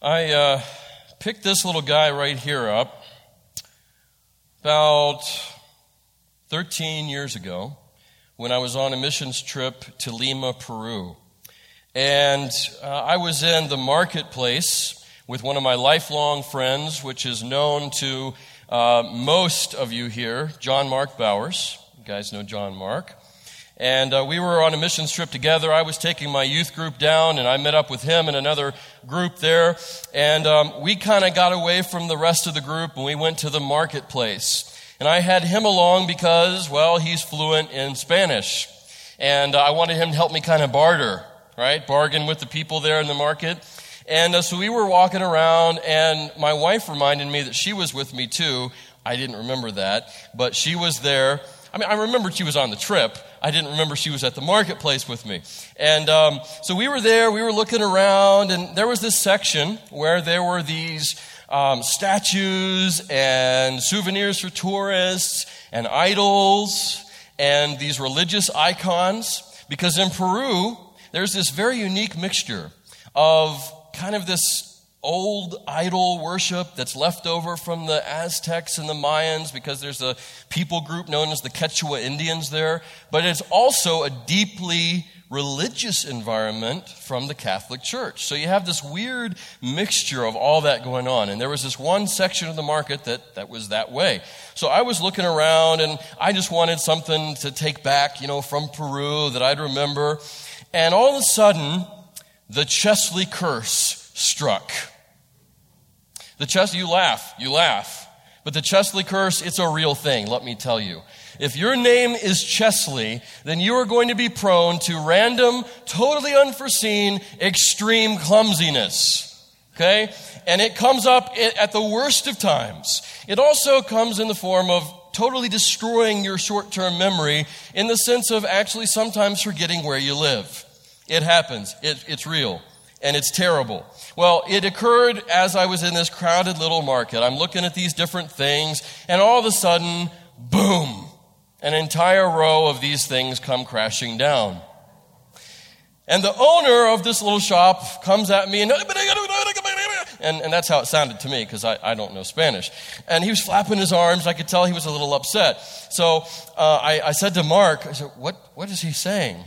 I uh, picked this little guy right here up about 13 years ago when I was on a missions trip to Lima, Peru. And uh, I was in the marketplace with one of my lifelong friends, which is known to uh, most of you here, John Mark Bowers. You guys know John Mark. And uh, we were on a missions trip together. I was taking my youth group down, and I met up with him and another group there. And um, we kind of got away from the rest of the group, and we went to the marketplace. And I had him along because, well, he's fluent in Spanish. And uh, I wanted him to help me kind of barter, right? Bargain with the people there in the market. And uh, so we were walking around, and my wife reminded me that she was with me too. I didn't remember that, but she was there. I mean, I remembered she was on the trip, I didn't remember she was at the marketplace with me. And um, so we were there, we were looking around, and there was this section where there were these um, statues and souvenirs for tourists and idols and these religious icons. Because in Peru, there's this very unique mixture of kind of this old idol worship that's left over from the Aztecs and the Mayans because there's a people group known as the Quechua Indians there, but it's also a deeply religious environment from the Catholic Church. So you have this weird mixture of all that going on. And there was this one section of the market that, that was that way. So I was looking around and I just wanted something to take back, you know, from Peru that I'd remember. And all of a sudden, the Chesley curse struck. The Chesley, you laugh, you laugh. But the Chesley curse, it's a real thing, let me tell you. If your name is Chesley, then you are going to be prone to random, totally unforeseen, extreme clumsiness. Okay? And it comes up at the worst of times. It also comes in the form of totally destroying your short term memory in the sense of actually sometimes forgetting where you live. It happens, it, it's real, and it's terrible. Well, it occurred as I was in this crowded little market. I'm looking at these different things, and all of a sudden, boom, an entire row of these things come crashing down. And the owner of this little shop comes at me and, and, and that's how it sounded to me because I, I don't know Spanish. And he was flapping his arms. I could tell he was a little upset. So uh, I, I said to Mark, I said, what, what is he saying?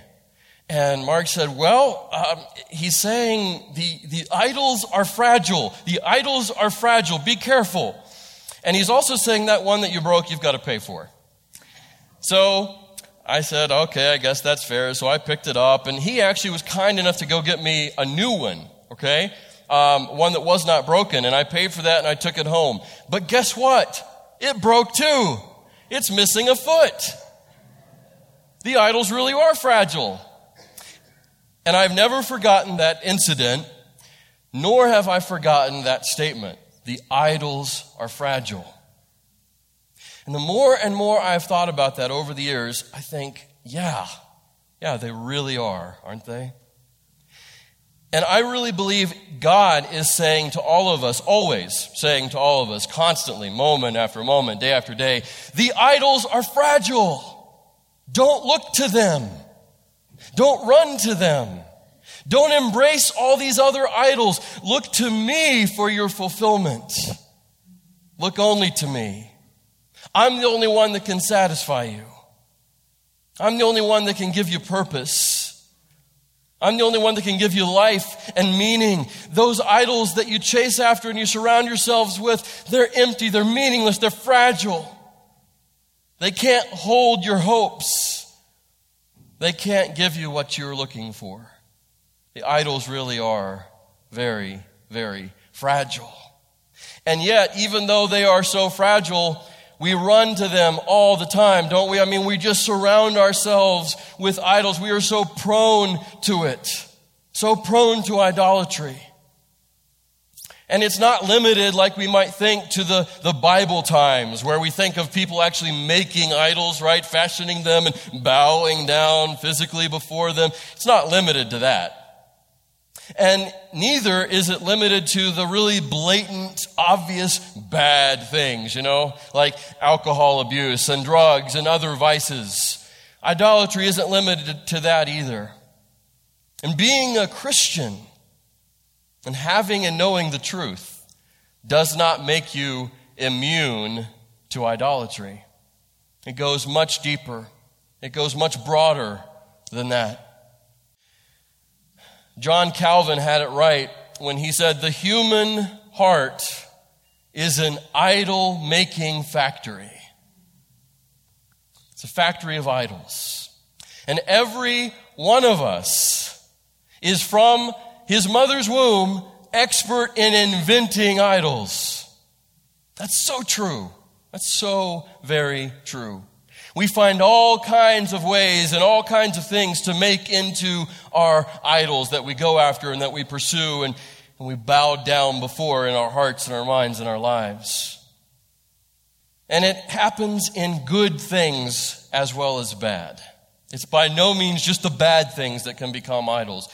And Mark said, Well, um, he's saying the, the idols are fragile. The idols are fragile. Be careful. And he's also saying that one that you broke, you've got to pay for. So I said, Okay, I guess that's fair. So I picked it up. And he actually was kind enough to go get me a new one, okay? Um, one that was not broken. And I paid for that and I took it home. But guess what? It broke too. It's missing a foot. The idols really are fragile. And I've never forgotten that incident, nor have I forgotten that statement. The idols are fragile. And the more and more I've thought about that over the years, I think, yeah, yeah, they really are, aren't they? And I really believe God is saying to all of us, always saying to all of us, constantly, moment after moment, day after day, the idols are fragile. Don't look to them. Don't run to them. Don't embrace all these other idols. Look to me for your fulfillment. Look only to me. I'm the only one that can satisfy you. I'm the only one that can give you purpose. I'm the only one that can give you life and meaning. Those idols that you chase after and you surround yourselves with, they're empty, they're meaningless, they're fragile. They can't hold your hopes. They can't give you what you're looking for. The idols really are very, very fragile. And yet, even though they are so fragile, we run to them all the time, don't we? I mean, we just surround ourselves with idols. We are so prone to it, so prone to idolatry. And it's not limited, like we might think, to the, the Bible times where we think of people actually making idols, right? Fashioning them and bowing down physically before them. It's not limited to that. And neither is it limited to the really blatant, obvious bad things, you know, like alcohol abuse and drugs and other vices. Idolatry isn't limited to that either. And being a Christian, And having and knowing the truth does not make you immune to idolatry. It goes much deeper, it goes much broader than that. John Calvin had it right when he said, The human heart is an idol making factory. It's a factory of idols. And every one of us is from his mother's womb expert in inventing idols. That's so true. That's so very true. We find all kinds of ways and all kinds of things to make into our idols that we go after and that we pursue and, and we bow down before in our hearts and our minds and our lives. And it happens in good things as well as bad. It's by no means just the bad things that can become idols.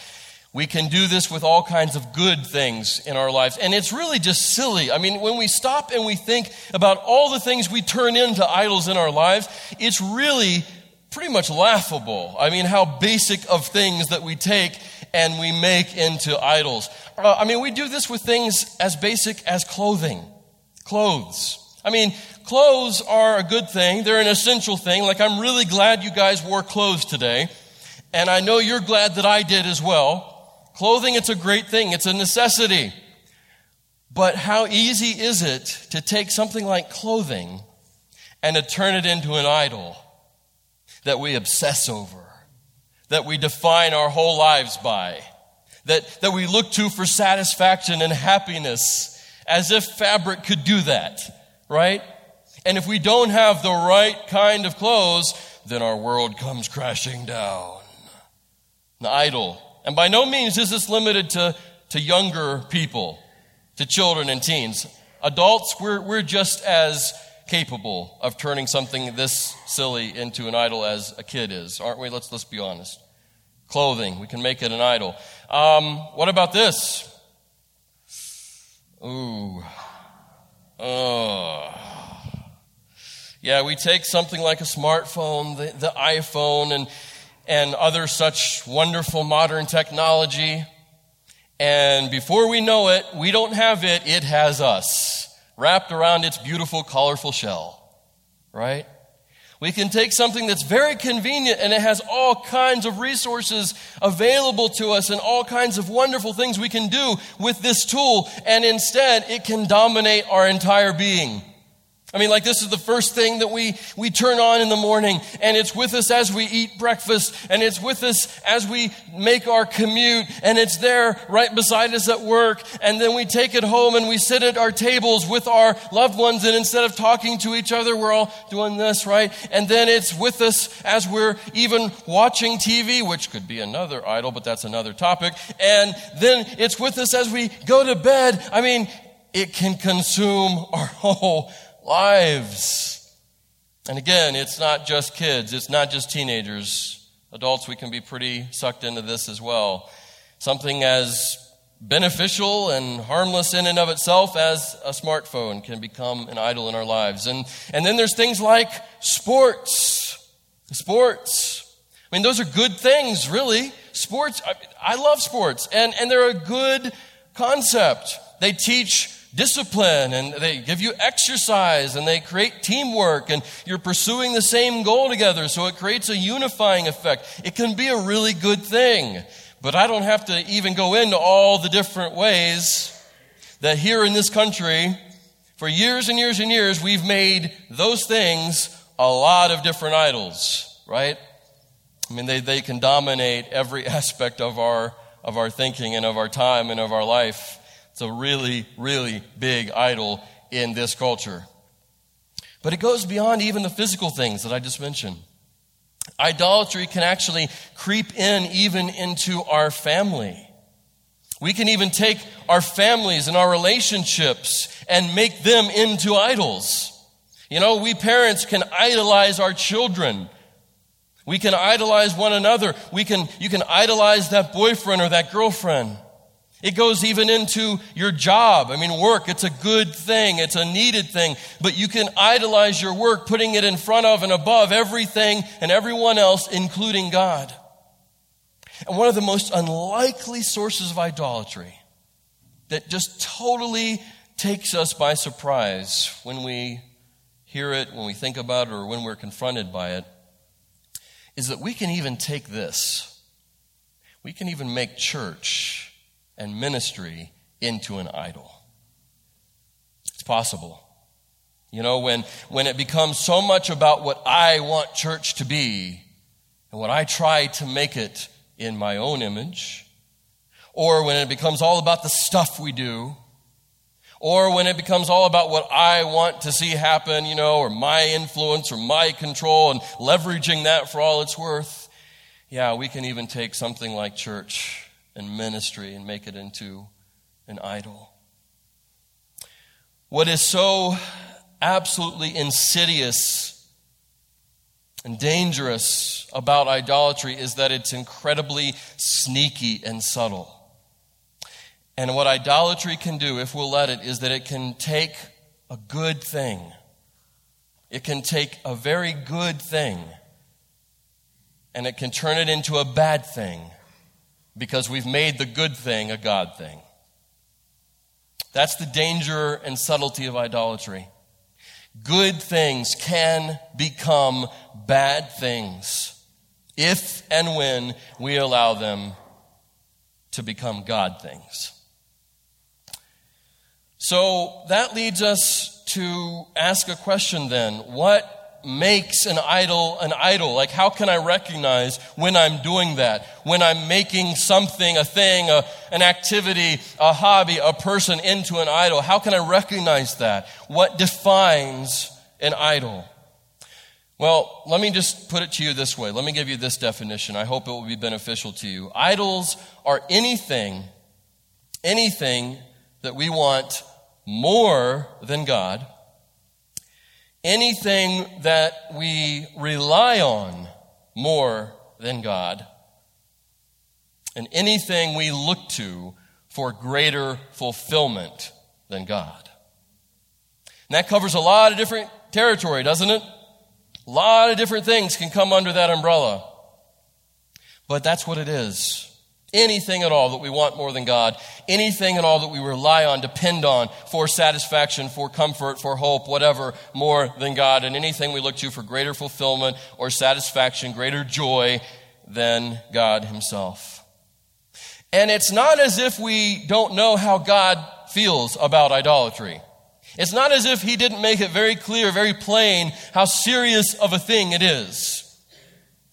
We can do this with all kinds of good things in our lives. And it's really just silly. I mean, when we stop and we think about all the things we turn into idols in our lives, it's really pretty much laughable. I mean, how basic of things that we take and we make into idols. Uh, I mean, we do this with things as basic as clothing. Clothes. I mean, clothes are a good thing. They're an essential thing. Like, I'm really glad you guys wore clothes today. And I know you're glad that I did as well. Clothing, it's a great thing, it's a necessity. But how easy is it to take something like clothing and to turn it into an idol that we obsess over, that we define our whole lives by, that, that we look to for satisfaction and happiness as if fabric could do that, right? And if we don't have the right kind of clothes, then our world comes crashing down. An idol and by no means is this limited to, to younger people, to children and teens. Adults, we're, we're just as capable of turning something this silly into an idol as a kid is, aren't we? Let's, let's be honest. Clothing, we can make it an idol. Um, what about this? Ooh. Oh. Yeah, we take something like a smartphone, the, the iPhone, and and other such wonderful modern technology. And before we know it, we don't have it, it has us, wrapped around its beautiful, colorful shell. Right? We can take something that's very convenient and it has all kinds of resources available to us and all kinds of wonderful things we can do with this tool, and instead it can dominate our entire being. I mean, like this is the first thing that we, we turn on in the morning, and it's with us as we eat breakfast, and it's with us as we make our commute, and it's there right beside us at work, and then we take it home and we sit at our tables with our loved ones, and instead of talking to each other, we're all doing this, right? And then it's with us as we're even watching TV, which could be another idol, but that's another topic. And then it's with us as we go to bed. I mean, it can consume our whole lives. And again, it's not just kids, it's not just teenagers. Adults, we can be pretty sucked into this as well. Something as beneficial and harmless in and of itself as a smartphone can become an idol in our lives. And, and then there's things like sports. Sports. I mean, those are good things, really. Sports, I, I love sports, and, and they're a good concept. They teach discipline and they give you exercise and they create teamwork and you're pursuing the same goal together. So it creates a unifying effect. It can be a really good thing. But I don't have to even go into all the different ways that here in this country, for years and years and years, we've made those things a lot of different idols, right? I mean, they, they can dominate every aspect of our, of our thinking and of our time and of our life. It's a really, really big idol in this culture. But it goes beyond even the physical things that I just mentioned. Idolatry can actually creep in even into our family. We can even take our families and our relationships and make them into idols. You know, we parents can idolize our children. We can idolize one another. We can, you can idolize that boyfriend or that girlfriend. It goes even into your job. I mean, work, it's a good thing, it's a needed thing, but you can idolize your work, putting it in front of and above everything and everyone else, including God. And one of the most unlikely sources of idolatry that just totally takes us by surprise when we hear it, when we think about it, or when we're confronted by it is that we can even take this. We can even make church and ministry into an idol. It's possible. You know, when, when it becomes so much about what I want church to be and what I try to make it in my own image, or when it becomes all about the stuff we do, or when it becomes all about what I want to see happen, you know, or my influence or my control and leveraging that for all it's worth, yeah, we can even take something like church and ministry and make it into an idol. What is so absolutely insidious and dangerous about idolatry is that it's incredibly sneaky and subtle. And what idolatry can do, if we'll let it, is that it can take a good thing. It can take a very good thing and it can turn it into a bad thing because we've made the good thing a God thing. That's the danger and subtlety of idolatry. Good things can become bad things if and when we allow them to become God things. So that leads us to ask a question then. What makes an idol an idol? Like, how can I recognize when I'm doing that? When I'm making something, a thing, a, an activity, a hobby, a person into an idol? How can I recognize that? What defines an idol? Well, let me just put it to you this way. Let me give you this definition. I hope it will be beneficial to you. Idols are anything, anything that we want more than God, anything that we rely on more than God, and anything we look to for greater fulfillment than God. And that covers a lot of different territory, doesn't it? A lot of different things can come under that umbrella. But that's what it is. Anything at all that we want more than God, anything at all that we rely on, depend on for satisfaction, for comfort, for hope, whatever, more than God, and anything we look to for greater fulfillment or satisfaction, greater joy than God Himself. And it's not as if we don't know how God feels about idolatry. It's not as if He didn't make it very clear, very plain, how serious of a thing it is.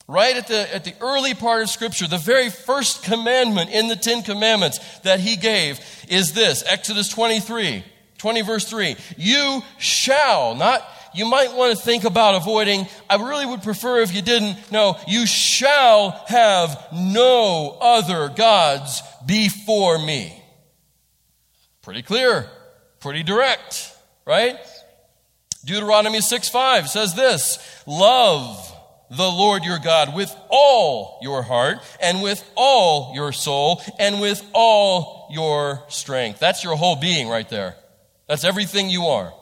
Right at the, at the early part of Scripture, the very first commandment in the Ten Commandments that he gave is this Exodus 23, 20, verse 3. You shall, not, you might want to think about avoiding, I really would prefer if you didn't. No, you shall have no other gods before me. Pretty clear, pretty direct, right? Deuteronomy 6 5 says this Love the Lord your God with all your heart and with all your soul and with all your strength. That's your whole being right there. That's everything you are.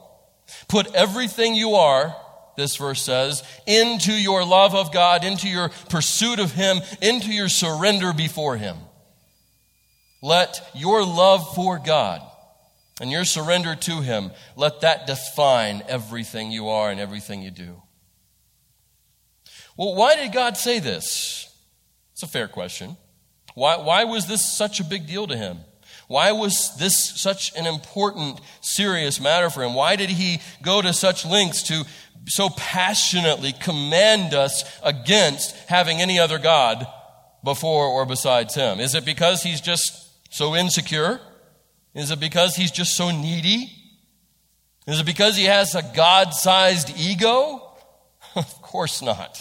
Put everything you are, this verse says, into your love of God, into your pursuit of Him, into your surrender before Him. Let your love for God and your surrender to Him, let that define everything you are and everything you do. Well, why did God say this? It's a fair question. Why, why was this such a big deal to him? Why was this such an important, serious matter for him? Why did he go to such lengths to so passionately command us against having any other God before or besides him? Is it because he's just so insecure? Is it because he's just so needy? Is it because he has a God sized ego? of course not.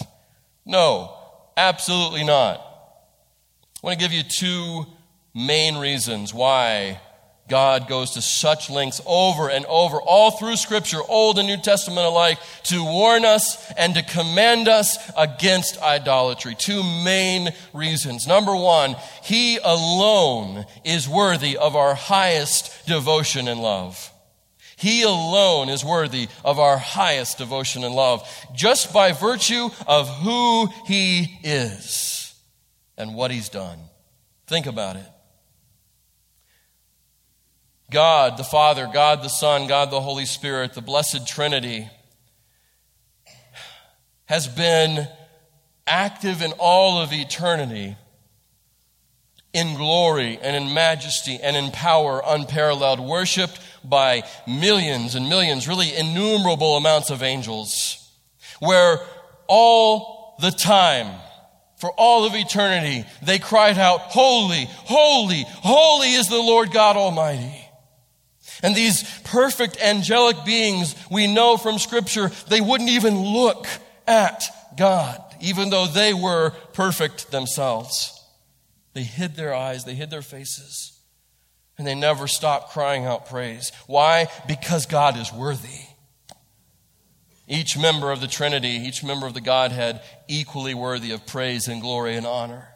No, absolutely not. I want to give you two main reasons why God goes to such lengths over and over, all through Scripture, Old and New Testament alike, to warn us and to command us against idolatry. Two main reasons. Number one, He alone is worthy of our highest devotion and love. He alone is worthy of our highest devotion and love, just by virtue of who He is and what He's done. Think about it. God the Father, God the Son, God the Holy Spirit, the blessed Trinity, has been active in all of eternity in glory and in majesty and in power unparalleled, worshiped by millions and millions, really innumerable amounts of angels, where all the time, for all of eternity, they cried out, Holy, holy, holy is the Lord God Almighty. And these perfect angelic beings, we know from Scripture, they wouldn't even look at God, even though they were perfect themselves. They hid their eyes, they hid their faces, and they never stop crying out praise. Why? Because God is worthy. Each member of the Trinity, each member of the Godhead, equally worthy of praise and glory and honor.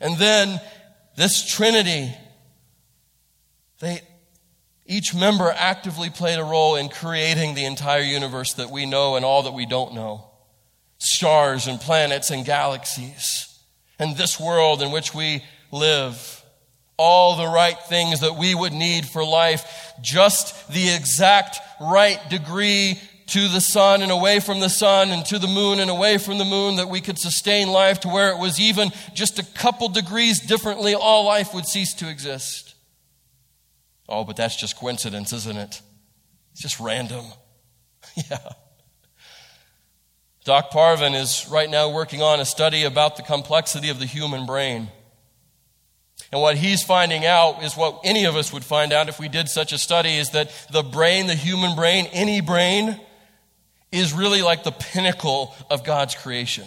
And then this Trinity, they, each member actively played a role in creating the entire universe that we know and all that we don't know stars and planets and galaxies, and this world in which we live all the right things that we would need for life, just the exact right degree to the sun and away from the sun and to the moon and away from the moon that we could sustain life to where it was even just a couple degrees differently, all life would cease to exist. Oh, but that's just coincidence, isn't it? It's just random. yeah. Doc Parvin is right now working on a study about the complexity of the human brain. And what he's finding out is what any of us would find out if we did such a study is that the brain, the human brain, any brain, is really like the pinnacle of God's creation.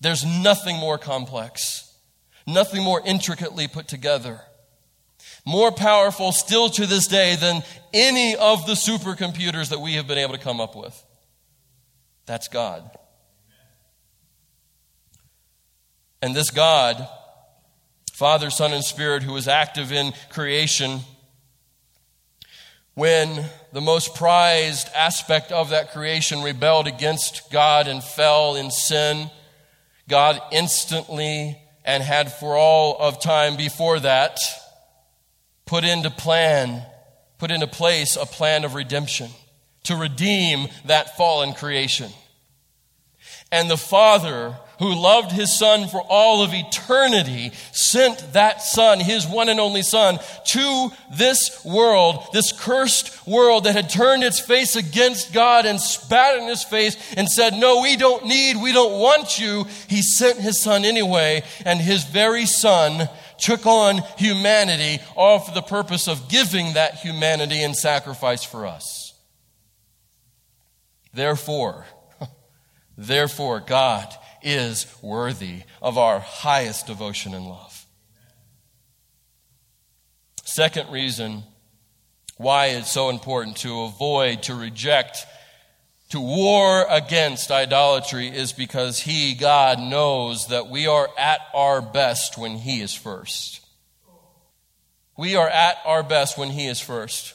There's nothing more complex, nothing more intricately put together, more powerful still to this day than any of the supercomputers that we have been able to come up with. That's God. And this God Father, Son, and Spirit who is active in creation, when the most prized aspect of that creation rebelled against God and fell in sin, God instantly and had for all of time before that put into plan, put into place a plan of redemption to redeem that fallen creation. And the Father who loved his son for all of eternity, sent that son, his one and only son, to this world, this cursed world that had turned its face against God and spat in his face and said, No, we don't need, we don't want you. He sent his son anyway, and his very son took on humanity, all for the purpose of giving that humanity in sacrifice for us. Therefore, therefore, God is worthy of our highest devotion and love. Second reason why it's so important to avoid, to reject, to war against idolatry is because He, God, knows that we are at our best when He is first. We are at our best when He is first.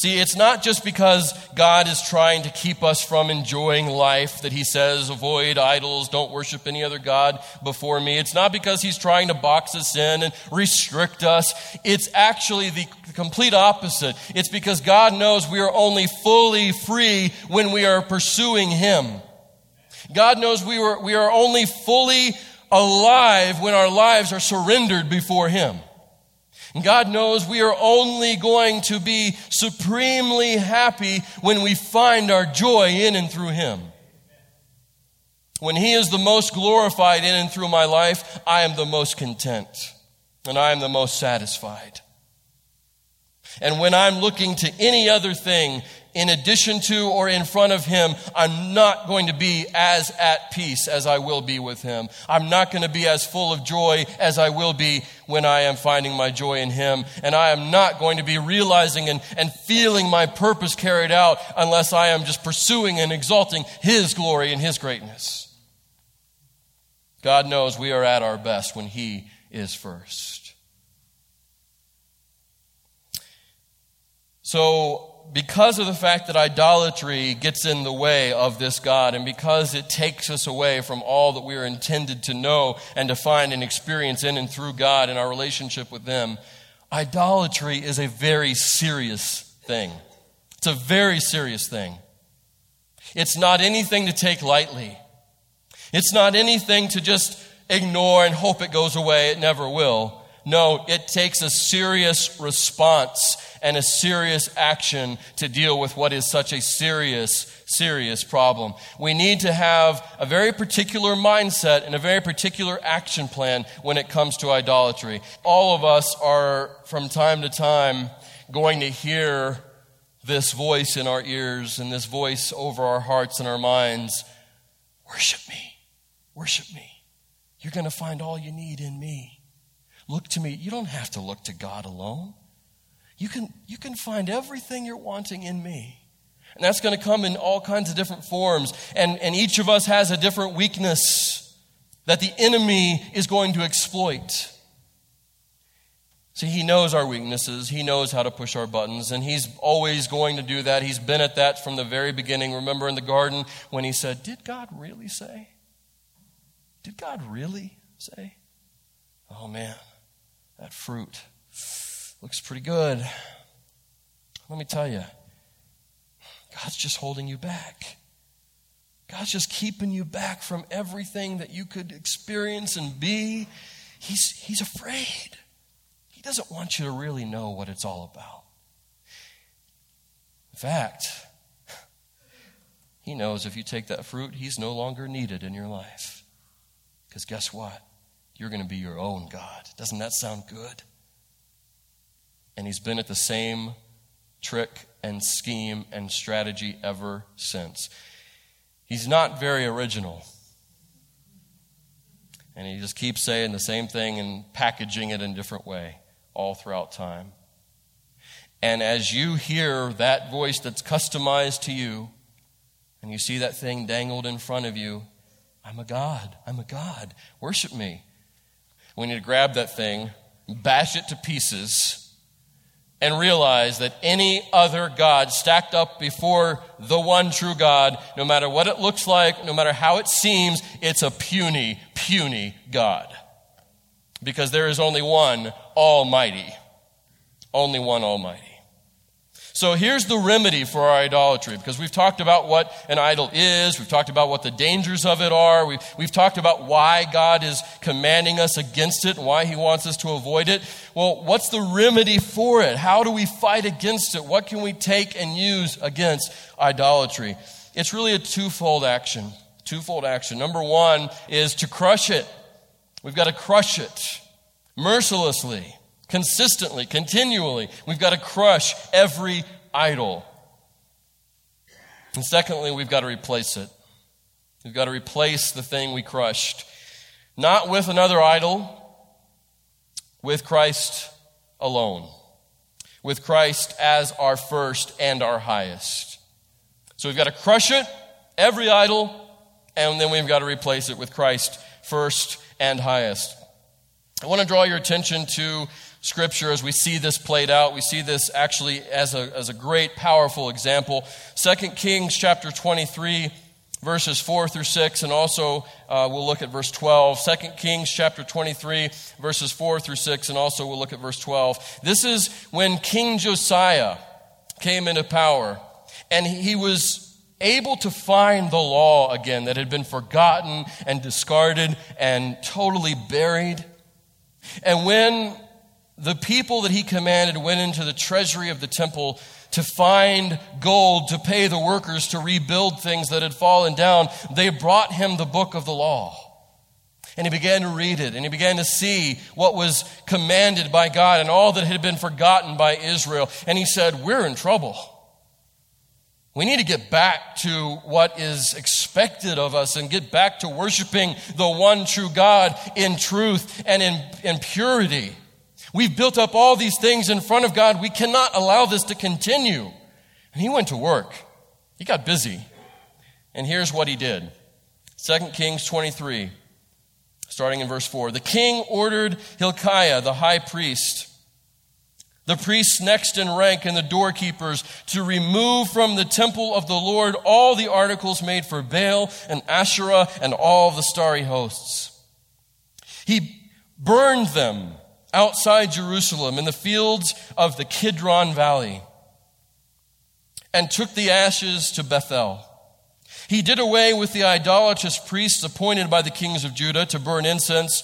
See, it's not just because God is trying to keep us from enjoying life that He says, avoid idols, don't worship any other God before me. It's not because He's trying to box us in and restrict us. It's actually the complete opposite. It's because God knows we are only fully free when we are pursuing Him. God knows we, were, we are only fully alive when our lives are surrendered before Him. God knows we are only going to be supremely happy when we find our joy in and through Him. When He is the most glorified in and through my life, I am the most content and I am the most satisfied. And when I'm looking to any other thing in addition to or in front of him, I'm not going to be as at peace as I will be with him. I'm not going to be as full of joy as I will be when I am finding my joy in him. And I am not going to be realizing and, and feeling my purpose carried out unless I am just pursuing and exalting his glory and his greatness. God knows we are at our best when he is first. So, because of the fact that idolatry gets in the way of this God, and because it takes us away from all that we are intended to know and to find and experience in and through God and our relationship with them, Idolatry is a very serious thing. It's a very serious thing. It's not anything to take lightly. It's not anything to just ignore and hope it goes away. It never will. No, it takes a serious response and a serious action to deal with what is such a serious, serious problem. We need to have a very particular mindset and a very particular action plan when it comes to idolatry. All of us are, from time to time, going to hear this voice in our ears and this voice over our hearts and our minds Worship me. Worship me. You're going to find all you need in me. Look to me. You don't have to look to God alone. You can, you can find everything you're wanting in me. And that's going to come in all kinds of different forms. And, and each of us has a different weakness that the enemy is going to exploit. See, he knows our weaknesses. He knows how to push our buttons, and he's always going to do that. He's been at that from the very beginning. Remember in the garden when he said, Did God really say? Did God really say? Oh man, that fruit looks pretty good. Let me tell you, God's just holding you back. God's just keeping you back from everything that you could experience and be. He's, he's afraid. He doesn't want you to really know what it's all about. In fact, He knows if you take that fruit, He's no longer needed in your life. Because guess what? You're going to be your own God. Doesn't that sound good? And He's been at the same trick and scheme and strategy ever since. He's not very original. And he just keeps saying the same thing and packaging it in a different way all throughout time. And as you hear that voice that's customized to you, and you see that thing dangled in front of you, I'm a God. I'm a God. Worship me. We need to grab that thing, bash it to pieces, and realize that any other God stacked up before the one true God, no matter what it looks like, no matter how it seems, it's a puny, puny God because there is only one Almighty. Only one Almighty. So here's the remedy for our idolatry because we've talked about what an idol is, we've talked about what the dangers of it are, we've, we've talked about why God is commanding us against it and why He wants us to avoid it. Well, what's the remedy for it? How do we fight against it? What can we take and use against idolatry? It's really a twofold action. Twofold action. Number one is to crush it. We've got to crush it mercilessly, consistently, continually. We've got to crush every idol. And secondly, we've got to replace it. We've got to replace the thing we crushed. Not with another idol, with Christ alone. With Christ as our first and our highest. So we've got to crush it, every idol, and then we've got to replace it with Christ first and highest. I want to draw your attention to Scripture as we see this played out. We see this actually as a, as a great, powerful example. 2 Kings chapter 23, verses 4 through 6, and also uh, we'll look at verse 12. 2 Kings chapter 23, verses 4 through 6, and also we'll look at verse 12. This is when King Josiah came into power, and he was able to find the law again that had been forgotten and discarded and totally buried. And when the people that he commanded went into the treasury of the temple to find gold to pay the workers to rebuild things that had fallen down, they brought him the book of the law. And he began to read it, and he began to see what was commanded by God and all that had been forgotten by Israel. And he said, We're in trouble. We need to get back to what is expected of us and get back to worshiping the one true God in truth and in, in purity. We've built up all these things in front of God. We cannot allow this to continue. And he went to work. He got busy. And here's what he did 2 Kings 23, starting in verse 4. The king ordered Hilkiah, the high priest, the priests next in rank and the doorkeepers to remove from the temple of the Lord all the articles made for Baal and Asherah and all the starry hosts. He burned them outside Jerusalem in the fields of the Kidron Valley and took the ashes to Bethel. He did away with the idolatrous priests appointed by the kings of Judah to burn incense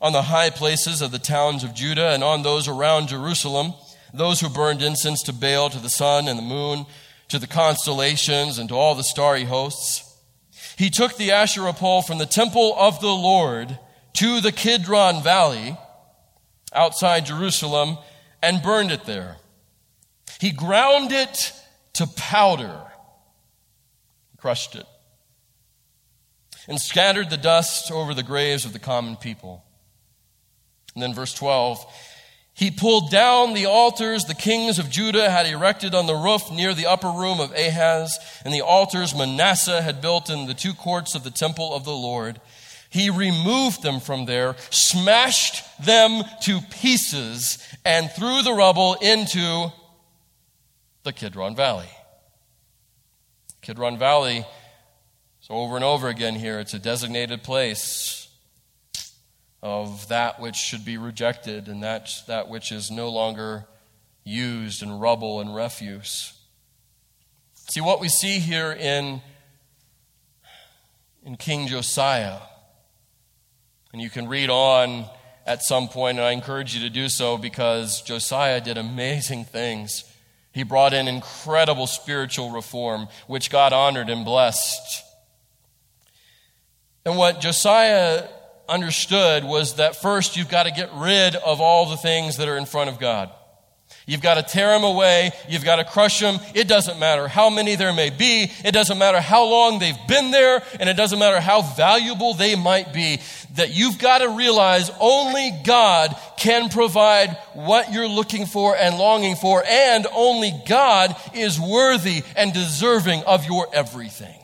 on the high places of the towns of Judah and on those around Jerusalem, those who burned incense to Baal, to the sun and the moon, to the constellations, and to all the starry hosts. He took the Asherah pole from the temple of the Lord to the Kidron Valley outside Jerusalem and burned it there. He ground it to powder, crushed it, and scattered the dust over the graves of the common people. And then verse 12 he pulled down the altars the kings of Judah had erected on the roof near the upper room of Ahaz, and the altars Manasseh had built in the two courts of the temple of the Lord. He removed them from there, smashed them to pieces, and threw the rubble into the Kidron Valley. Kidron Valley, so over and over again here, it's a designated place of that which should be rejected and that, that which is no longer used and rubble and refuse. See, what we see here in, in King Josiah, and you can read on at some point, and I encourage you to do so because Josiah did amazing things. He brought in incredible spiritual reform, which God honored and blessed. And what Josiah understood was that first you've got to get rid of all the things that are in front of God. You've got to tear them away. You've got to crush them. It doesn't matter how many there may be. It doesn't matter how long they've been there. And it doesn't matter how valuable they might be. That you've got to realize only God can provide what you're looking for and longing for. And only God is worthy and deserving of your everything.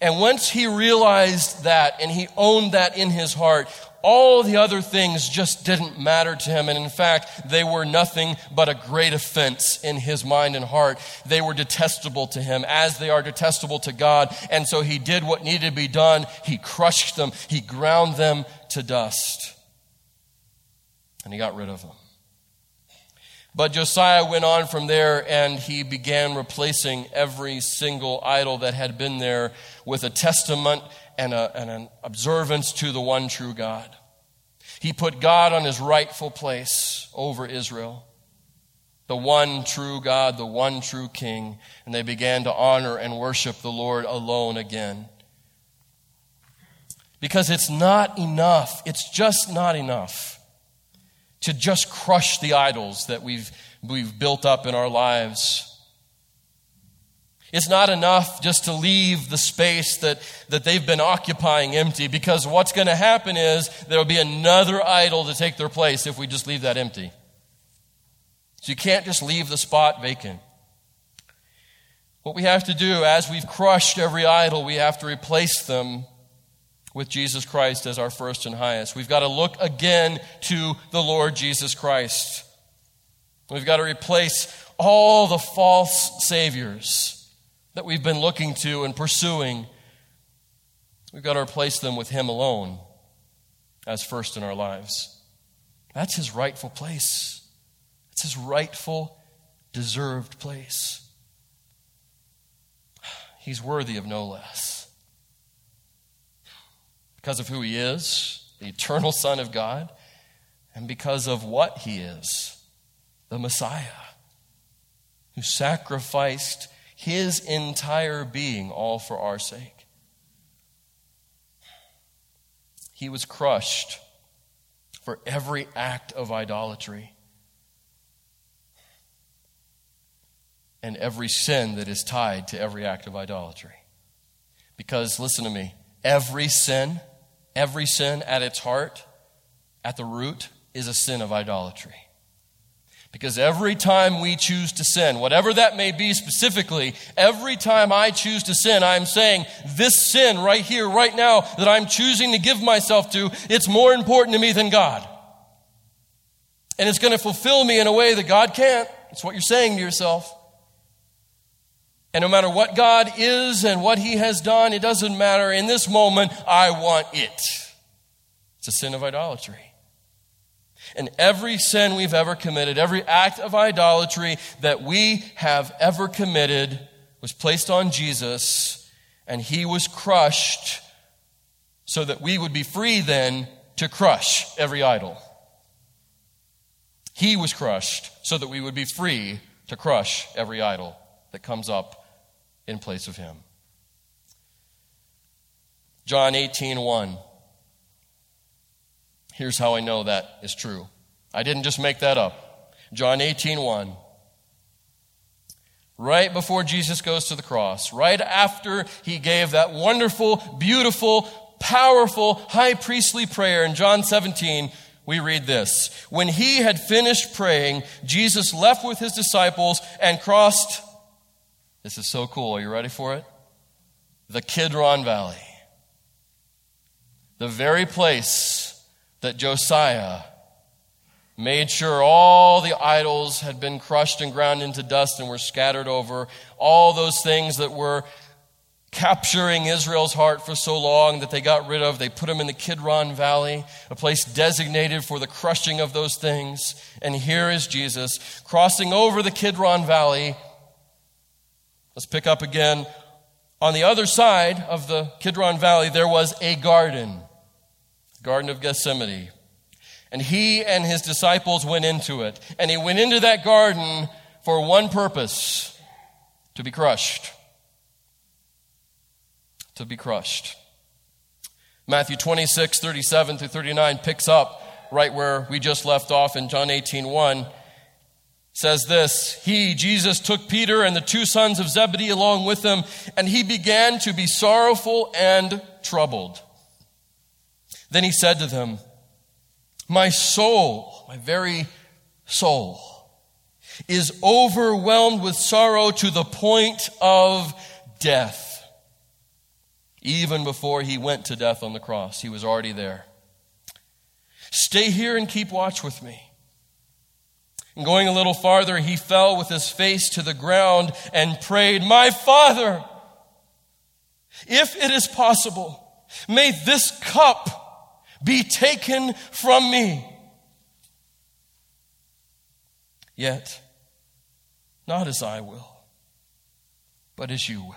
And once he realized that and he owned that in his heart, all the other things just didn't matter to him. And in fact, they were nothing but a great offense in his mind and heart. They were detestable to him as they are detestable to God. And so he did what needed to be done. He crushed them. He ground them to dust. And he got rid of them. But Josiah went on from there and he began replacing every single idol that had been there with a testament and, a, and, an observance to the one true God. He put God on his rightful place over Israel, the one true God, the one true King, and they began to honor and worship the Lord alone again. Because it's not enough, it's just not enough to just crush the idols that we've, we've built up in our lives. It's not enough just to leave the space that, that they've been occupying empty because what's going to happen is there will be another idol to take their place if we just leave that empty. So you can't just leave the spot vacant. What we have to do as we've crushed every idol, we have to replace them with Jesus Christ as our first and highest. We've got to look again to the Lord Jesus Christ. We've got to replace all the false saviors that we've been looking to and pursuing. We've got to replace them with Him alone as first in our lives. That's His rightful place. It's His rightful, deserved place. He's worthy of no less because of who he is, the eternal Son of God, and because of what he is, the Messiah, who sacrificed his entire being all for our sake. He was crushed for every act of idolatry and every sin that is tied to every act of idolatry. Because, listen to me, every sin Every sin at its heart, at the root, is a sin of idolatry. Because every time we choose to sin, whatever that may be specifically, every time I choose to sin, I'm saying this sin right here, right now, that I'm choosing to give myself to, it's more important to me than God. And it's going to fulfill me in a way that God can't. It's what you're saying to yourself. And no matter what God is and what He has done, it doesn't matter. In this moment, I want it. It's a sin of idolatry. And every sin we've ever committed, every act of idolatry that we have ever committed was placed on Jesus, and he was crushed so that we would be free then to crush every idol. He was crushed so that we would be free to crush every idol that comes up in place of him. John 18 1. Here's how I know that is true. I didn't just make that up. John 18 1. Right before Jesus goes to the cross, right after he gave that wonderful, beautiful, powerful high priestly prayer in John 17, we read this. When he had finished praying, Jesus left with his disciples and crossed. This is so cool. Are you ready for it? The Kidron Valley. The very place that Josiah made sure all the idols had been crushed and ground into dust and were scattered over, all those things that were capturing Israel's heart for so long that they got rid of. They put them in the Kidron Valley, a place designated for the crushing of those things. And here is Jesus crossing over the Kidron Valley. Let's pick up again. On the other side of the Kidron Valley, there was a garden. Garden of Gethsemane. And he and his disciples went into it. And he went into that garden for one purpose to be crushed. To be crushed. Matthew 26, 37 through 39 picks up right where we just left off in John 18, 1 says this He, Jesus, took Peter and the two sons of Zebedee along with him, and he began to be sorrowful and troubled. Then he said to them, My soul, my very soul, is overwhelmed with sorrow to the point of death. Even before he went to death on the cross, he was already there. Stay here and keep watch with me. And going a little farther, he fell with his face to the ground and prayed, My Father, if it is possible, may this cup be taken from me. Yet, not as I will, but as you will.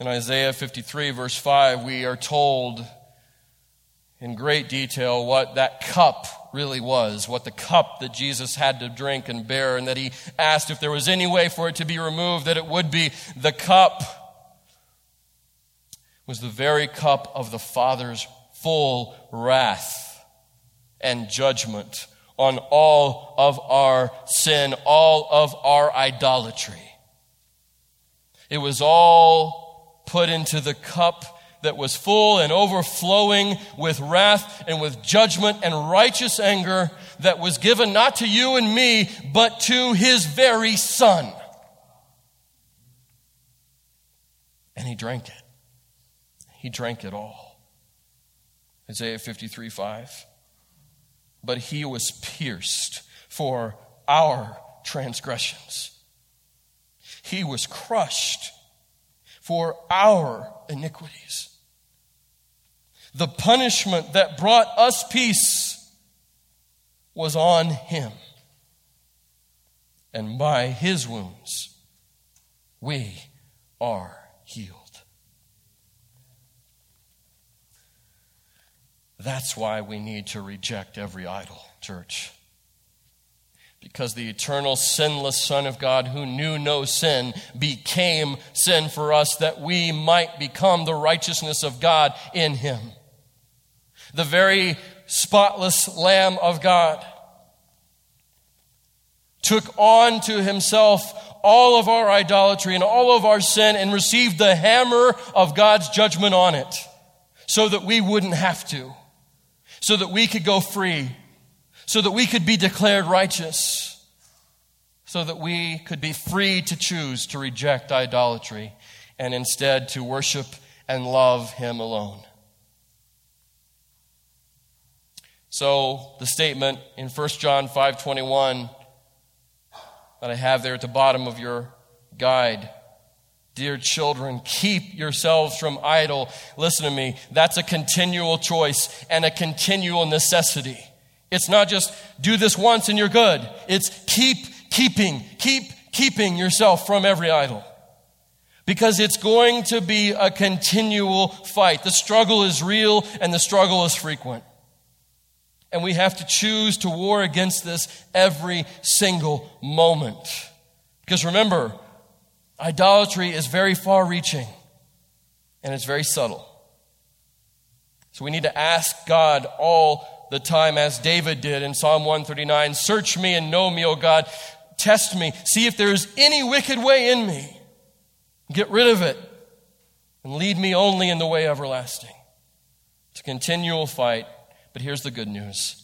In Isaiah 53, verse 5, we are told in great detail what that cup really was, what the cup that Jesus had to drink and bear, and that he asked if there was any way for it to be removed, that it would be the cup was the very cup of the Father's full wrath and judgment on all of our sin, all of our idolatry. It was all put into the cup that was full and overflowing with wrath and with judgment and righteous anger that was given not to you and me, but to his very Son. And he drank it. He drank it all. Isaiah 53 5. But he was pierced for our transgressions, he was crushed for our iniquities. The punishment that brought us peace was on him. And by his wounds, we are healed. That's why we need to reject every idol, church. Because the eternal, sinless Son of God, who knew no sin, became sin for us that we might become the righteousness of God in Him. The very spotless Lamb of God took on to Himself all of our idolatry and all of our sin and received the hammer of God's judgment on it so that we wouldn't have to so that we could go free, so that we could be declared righteous, so that we could be free to choose to reject idolatry and instead to worship and love Him alone. So the statement in 1 John 5:21 that I have there at the bottom of your guide Dear children, keep yourselves from idol. Listen to me. That's a continual choice and a continual necessity. It's not just do this once and you're good. It's keep keeping, keep keeping yourself from every idol. Because it's going to be a continual fight. The struggle is real and the struggle is frequent. And we have to choose to war against this every single moment. Because remember, Idolatry is very far reaching and it's very subtle. So we need to ask God all the time, as David did in Psalm 139 Search me and know me, O God. Test me. See if there is any wicked way in me. Get rid of it and lead me only in the way everlasting. It's a continual fight, but here's the good news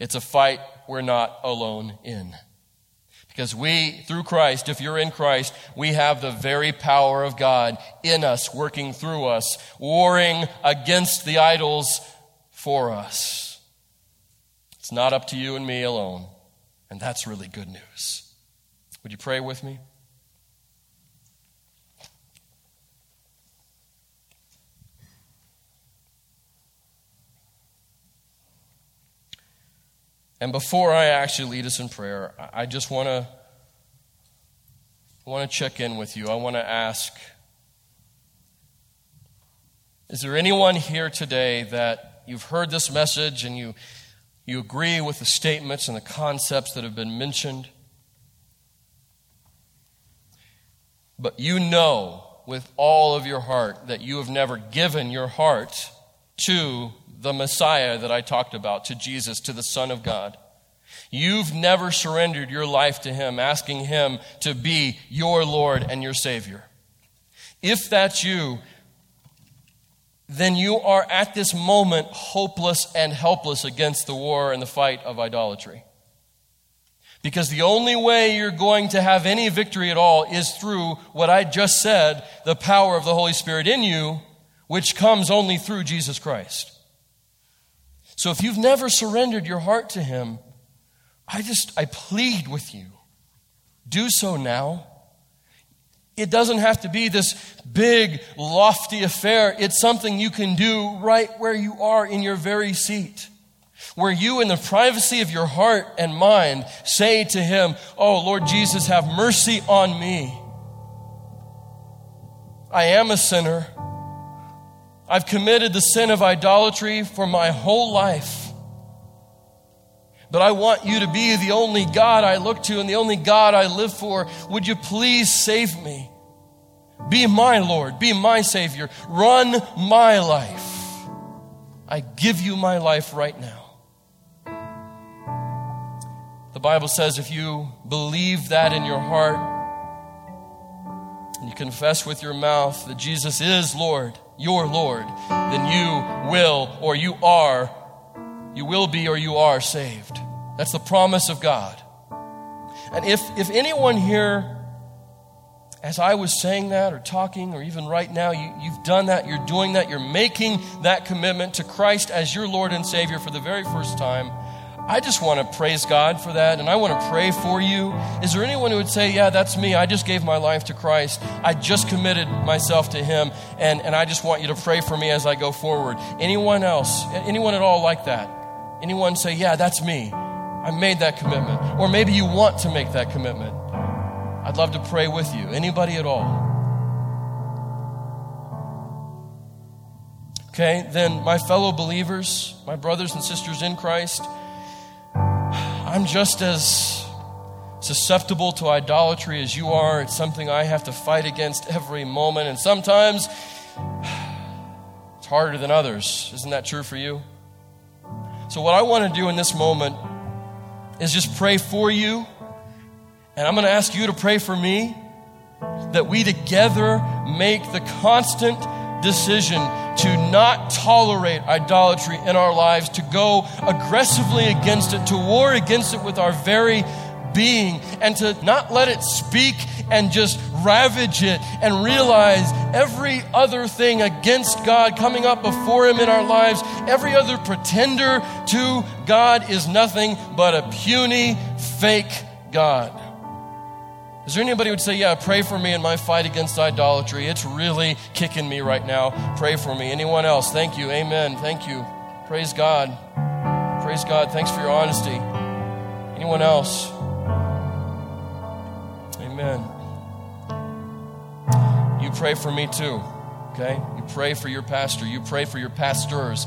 it's a fight we're not alone in. Because we, through Christ, if you're in Christ, we have the very power of God in us, working through us, warring against the idols for us. It's not up to you and me alone. And that's really good news. Would you pray with me? And before I actually lead us in prayer, I just want to want to check in with you. I want to ask Is there anyone here today that you've heard this message and you, you agree with the statements and the concepts that have been mentioned? But you know with all of your heart that you have never given your heart to the Messiah that I talked about, to Jesus, to the Son of God. You've never surrendered your life to Him, asking Him to be your Lord and your Savior. If that's you, then you are at this moment hopeless and helpless against the war and the fight of idolatry. Because the only way you're going to have any victory at all is through what I just said the power of the Holy Spirit in you, which comes only through Jesus Christ. So if you've never surrendered your heart to Him, I just, I plead with you. Do so now. It doesn't have to be this big, lofty affair. It's something you can do right where you are in your very seat. Where you, in the privacy of your heart and mind, say to Him, Oh, Lord Jesus, have mercy on me. I am a sinner. I've committed the sin of idolatry for my whole life. But I want you to be the only God I look to and the only God I live for. Would you please save me? Be my Lord, be my Savior, run my life. I give you my life right now. The Bible says if you believe that in your heart and you confess with your mouth that Jesus is Lord, your Lord, then you will or you are, you will be or you are saved. That's the promise of God. And if, if anyone here, as I was saying that or talking, or even right now, you, you've done that, you're doing that, you're making that commitment to Christ as your Lord and Savior for the very first time, I just want to praise God for that and I want to pray for you. Is there anyone who would say, Yeah, that's me. I just gave my life to Christ. I just committed myself to Him and, and I just want you to pray for me as I go forward? Anyone else? Anyone at all like that? Anyone say, Yeah, that's me. I made that commitment. Or maybe you want to make that commitment. I'd love to pray with you. Anybody at all? Okay, then, my fellow believers, my brothers and sisters in Christ, I'm just as susceptible to idolatry as you are. It's something I have to fight against every moment, and sometimes it's harder than others. Isn't that true for you? So, what I want to do in this moment is just pray for you, and I'm going to ask you to pray for me that we together make the constant decision to not tolerate idolatry in our lives, to go aggressively against it, to war against it with our very being, and to not let it speak and just ravage it and realize every other thing against God coming up before Him in our lives, every other pretender to God is nothing but a puny, fake God. Is there anybody who would say, Yeah, pray for me in my fight against idolatry? It's really kicking me right now. Pray for me. Anyone else? Thank you. Amen. Thank you. Praise God. Praise God. Thanks for your honesty. Anyone else? Amen. You pray for me too, okay? You pray for your pastor. You pray for your pastors.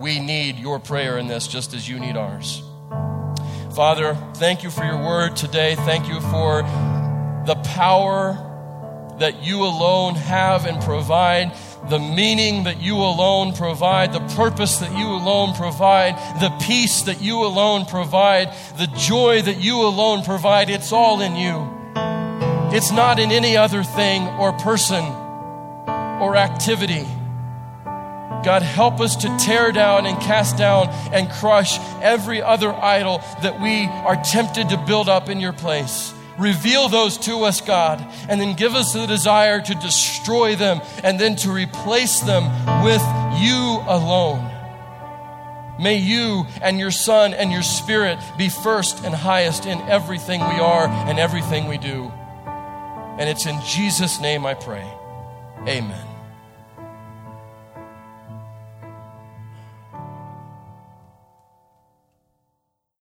We need your prayer in this just as you need ours. Father, thank you for your word today. Thank you for the power that you alone have and provide, the meaning that you alone provide, the purpose that you alone provide, the peace that you alone provide, the joy that you alone provide. It's all in you. It's not in any other thing or person or activity. God, help us to tear down and cast down and crush every other idol that we are tempted to build up in your place. Reveal those to us, God, and then give us the desire to destroy them and then to replace them with you alone. May you and your Son and your Spirit be first and highest in everything we are and everything we do. And it's in Jesus' name I pray. Amen.